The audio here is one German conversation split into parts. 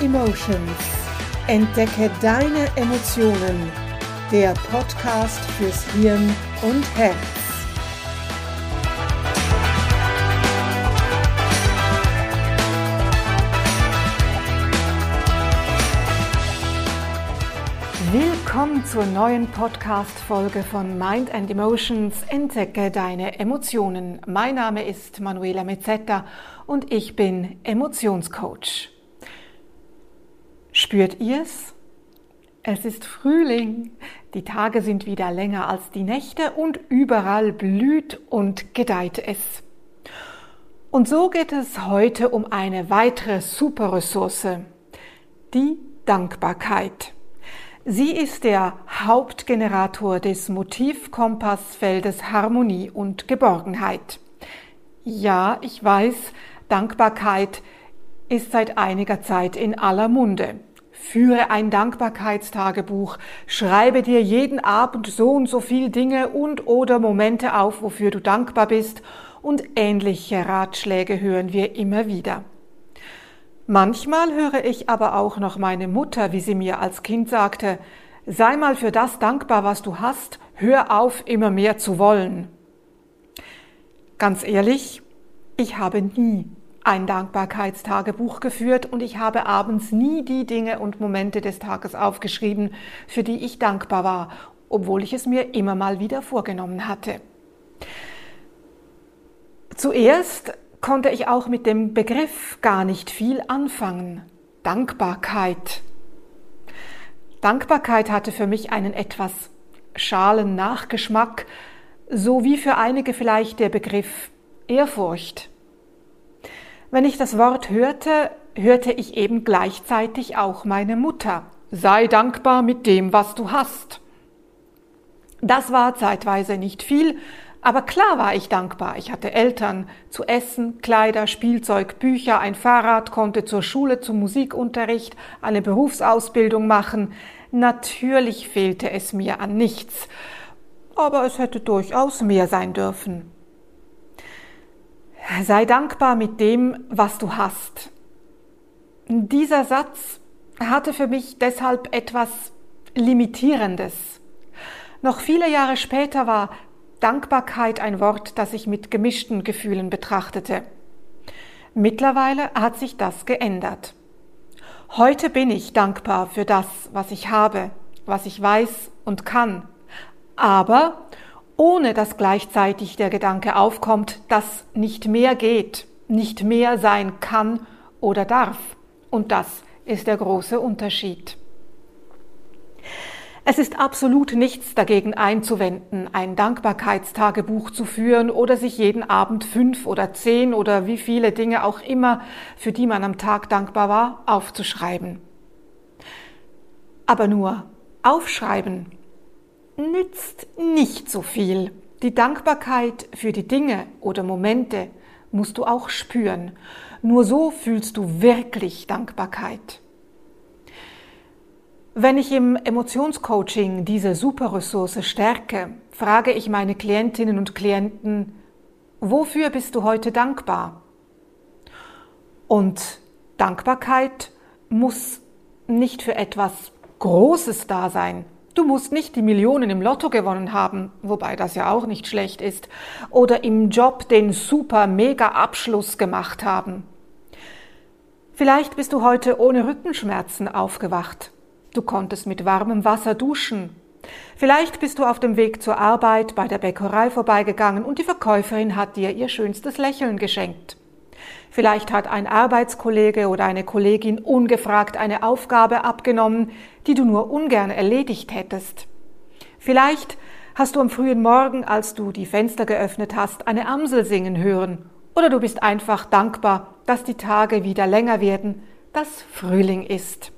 Emotions. Entdecke deine Emotionen. Der Podcast fürs Hirn und Herz. Willkommen zur neuen Podcast-Folge von Mind and Emotions. Entdecke deine Emotionen. Mein Name ist Manuela Mezzetta und ich bin Emotionscoach. Spürt ihr's? Es ist Frühling. Die Tage sind wieder länger als die Nächte und überall blüht und gedeiht es. Und so geht es heute um eine weitere Superressource, die Dankbarkeit. Sie ist der Hauptgenerator des Motivkompassfeldes Harmonie und Geborgenheit. Ja, ich weiß, Dankbarkeit ist seit einiger Zeit in aller Munde. Führe ein Dankbarkeitstagebuch, schreibe dir jeden Abend so und so viel Dinge und oder Momente auf, wofür du dankbar bist und ähnliche Ratschläge hören wir immer wieder. Manchmal höre ich aber auch noch meine Mutter, wie sie mir als Kind sagte, sei mal für das dankbar, was du hast, hör auf, immer mehr zu wollen. Ganz ehrlich, ich habe nie ein Dankbarkeitstagebuch geführt und ich habe abends nie die Dinge und Momente des Tages aufgeschrieben, für die ich dankbar war, obwohl ich es mir immer mal wieder vorgenommen hatte. Zuerst konnte ich auch mit dem Begriff gar nicht viel anfangen. Dankbarkeit. Dankbarkeit hatte für mich einen etwas schalen Nachgeschmack, so wie für einige vielleicht der Begriff Ehrfurcht. Wenn ich das Wort hörte, hörte ich eben gleichzeitig auch meine Mutter. Sei dankbar mit dem, was du hast. Das war zeitweise nicht viel, aber klar war ich dankbar. Ich hatte Eltern zu Essen, Kleider, Spielzeug, Bücher, ein Fahrrad, konnte zur Schule, zum Musikunterricht, eine Berufsausbildung machen. Natürlich fehlte es mir an nichts, aber es hätte durchaus mehr sein dürfen. Sei dankbar mit dem, was du hast. Dieser Satz hatte für mich deshalb etwas Limitierendes. Noch viele Jahre später war Dankbarkeit ein Wort, das ich mit gemischten Gefühlen betrachtete. Mittlerweile hat sich das geändert. Heute bin ich dankbar für das, was ich habe, was ich weiß und kann, aber ohne dass gleichzeitig der Gedanke aufkommt, dass nicht mehr geht, nicht mehr sein kann oder darf. Und das ist der große Unterschied. Es ist absolut nichts dagegen einzuwenden, ein Dankbarkeitstagebuch zu führen oder sich jeden Abend fünf oder zehn oder wie viele Dinge auch immer, für die man am Tag dankbar war, aufzuschreiben. Aber nur aufschreiben nützt nicht so viel. Die Dankbarkeit für die Dinge oder Momente musst du auch spüren. Nur so fühlst du wirklich Dankbarkeit. Wenn ich im Emotionscoaching diese Superressource stärke, frage ich meine Klientinnen und Klienten, wofür bist du heute dankbar? Und Dankbarkeit muss nicht für etwas Großes da sein. Du musst nicht die Millionen im Lotto gewonnen haben, wobei das ja auch nicht schlecht ist, oder im Job den super mega Abschluss gemacht haben. Vielleicht bist du heute ohne Rückenschmerzen aufgewacht Du konntest mit warmem Wasser duschen. Vielleicht bist du auf dem Weg zur Arbeit bei der Bäckerei vorbeigegangen und die Verkäuferin hat dir ihr schönstes Lächeln geschenkt. Vielleicht hat ein Arbeitskollege oder eine Kollegin ungefragt eine Aufgabe abgenommen, die du nur ungern erledigt hättest. Vielleicht hast du am frühen Morgen, als du die Fenster geöffnet hast, eine Amsel singen hören. Oder du bist einfach dankbar, dass die Tage wieder länger werden, dass Frühling ist.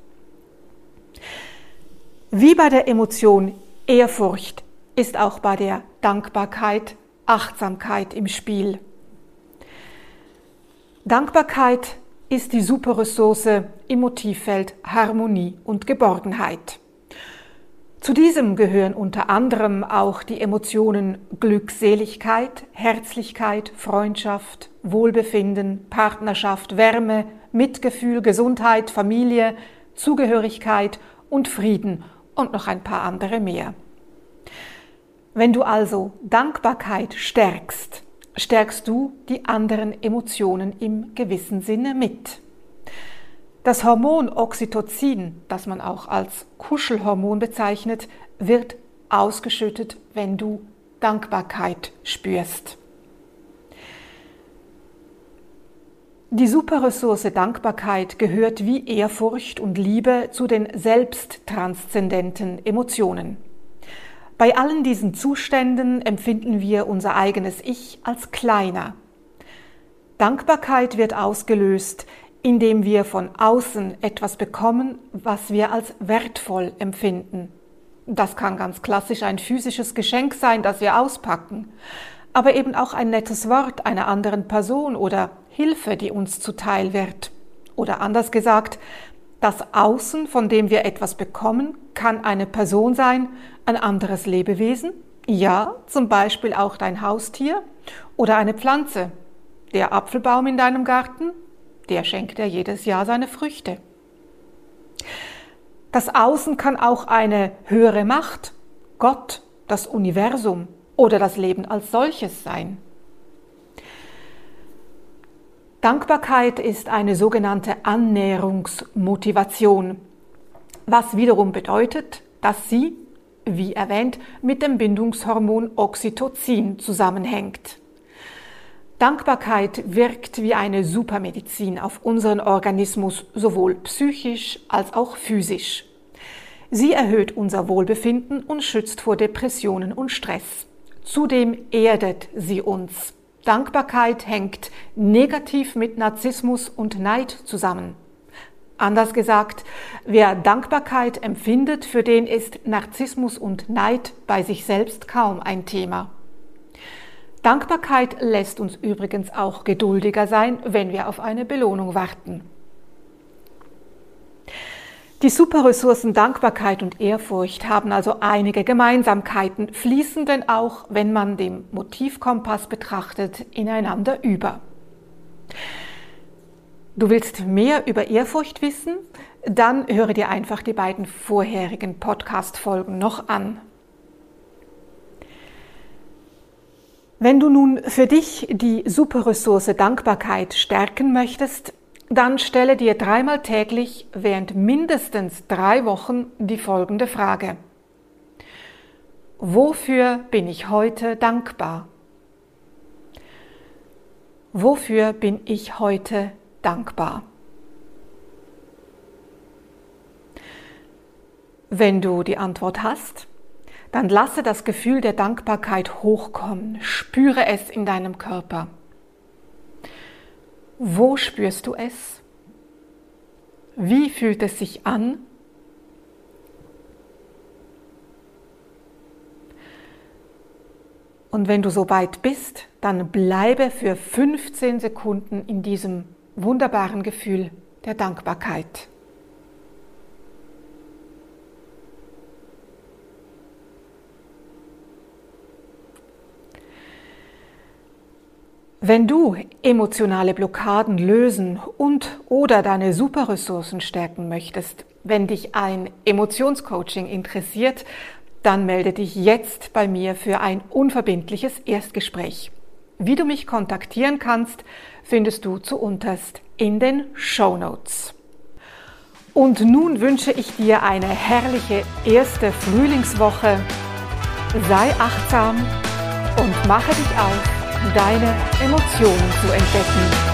Wie bei der Emotion Ehrfurcht ist auch bei der Dankbarkeit Achtsamkeit im Spiel. Dankbarkeit ist die Superressource im Motivfeld Harmonie und Geborgenheit. Zu diesem gehören unter anderem auch die Emotionen Glückseligkeit, Herzlichkeit, Freundschaft, Wohlbefinden, Partnerschaft, Wärme, Mitgefühl, Gesundheit, Familie, Zugehörigkeit und Frieden und noch ein paar andere mehr. Wenn du also Dankbarkeit stärkst, stärkst du die anderen Emotionen im gewissen Sinne mit. Das Hormon Oxytocin, das man auch als Kuschelhormon bezeichnet, wird ausgeschüttet, wenn du Dankbarkeit spürst. Die Superressource Dankbarkeit gehört wie Ehrfurcht und Liebe zu den selbsttranszendenten Emotionen. Bei allen diesen Zuständen empfinden wir unser eigenes Ich als kleiner. Dankbarkeit wird ausgelöst, indem wir von außen etwas bekommen, was wir als wertvoll empfinden. Das kann ganz klassisch ein physisches Geschenk sein, das wir auspacken, aber eben auch ein nettes Wort einer anderen Person oder Hilfe, die uns zuteil wird. Oder anders gesagt, das Außen, von dem wir etwas bekommen, kann eine Person sein, ein anderes Lebewesen, ja, zum Beispiel auch dein Haustier oder eine Pflanze. Der Apfelbaum in deinem Garten, der schenkt dir jedes Jahr seine Früchte. Das Außen kann auch eine höhere Macht, Gott, das Universum oder das Leben als solches sein. Dankbarkeit ist eine sogenannte Annäherungsmotivation, was wiederum bedeutet, dass sie, wie erwähnt, mit dem Bindungshormon Oxytocin zusammenhängt. Dankbarkeit wirkt wie eine Supermedizin auf unseren Organismus sowohl psychisch als auch physisch. Sie erhöht unser Wohlbefinden und schützt vor Depressionen und Stress. Zudem erdet sie uns. Dankbarkeit hängt negativ mit Narzissmus und Neid zusammen. Anders gesagt, wer Dankbarkeit empfindet, für den ist Narzissmus und Neid bei sich selbst kaum ein Thema. Dankbarkeit lässt uns übrigens auch geduldiger sein, wenn wir auf eine Belohnung warten. Die Superressourcen Dankbarkeit und Ehrfurcht haben also einige Gemeinsamkeiten, fließen denn auch, wenn man den Motivkompass betrachtet, ineinander über. Du willst mehr über Ehrfurcht wissen? Dann höre dir einfach die beiden vorherigen Podcast-Folgen noch an. Wenn du nun für dich die Superressource Dankbarkeit stärken möchtest, dann stelle dir dreimal täglich während mindestens drei Wochen die folgende Frage. Wofür bin ich heute dankbar? Wofür bin ich heute dankbar? Wenn du die Antwort hast, dann lasse das Gefühl der Dankbarkeit hochkommen, spüre es in deinem Körper. Wo spürst du es? Wie fühlt es sich an? Und wenn du so weit bist, dann bleibe für 15 Sekunden in diesem wunderbaren Gefühl der Dankbarkeit. Wenn du emotionale Blockaden lösen und oder deine Superressourcen stärken möchtest, wenn dich ein Emotionscoaching interessiert, dann melde dich jetzt bei mir für ein unverbindliches Erstgespräch. Wie du mich kontaktieren kannst, findest du zu unterst in den Show Notes. Und nun wünsche ich dir eine herrliche erste Frühlingswoche. Sei achtsam und mache dich auf deine Emotionen zu entdecken.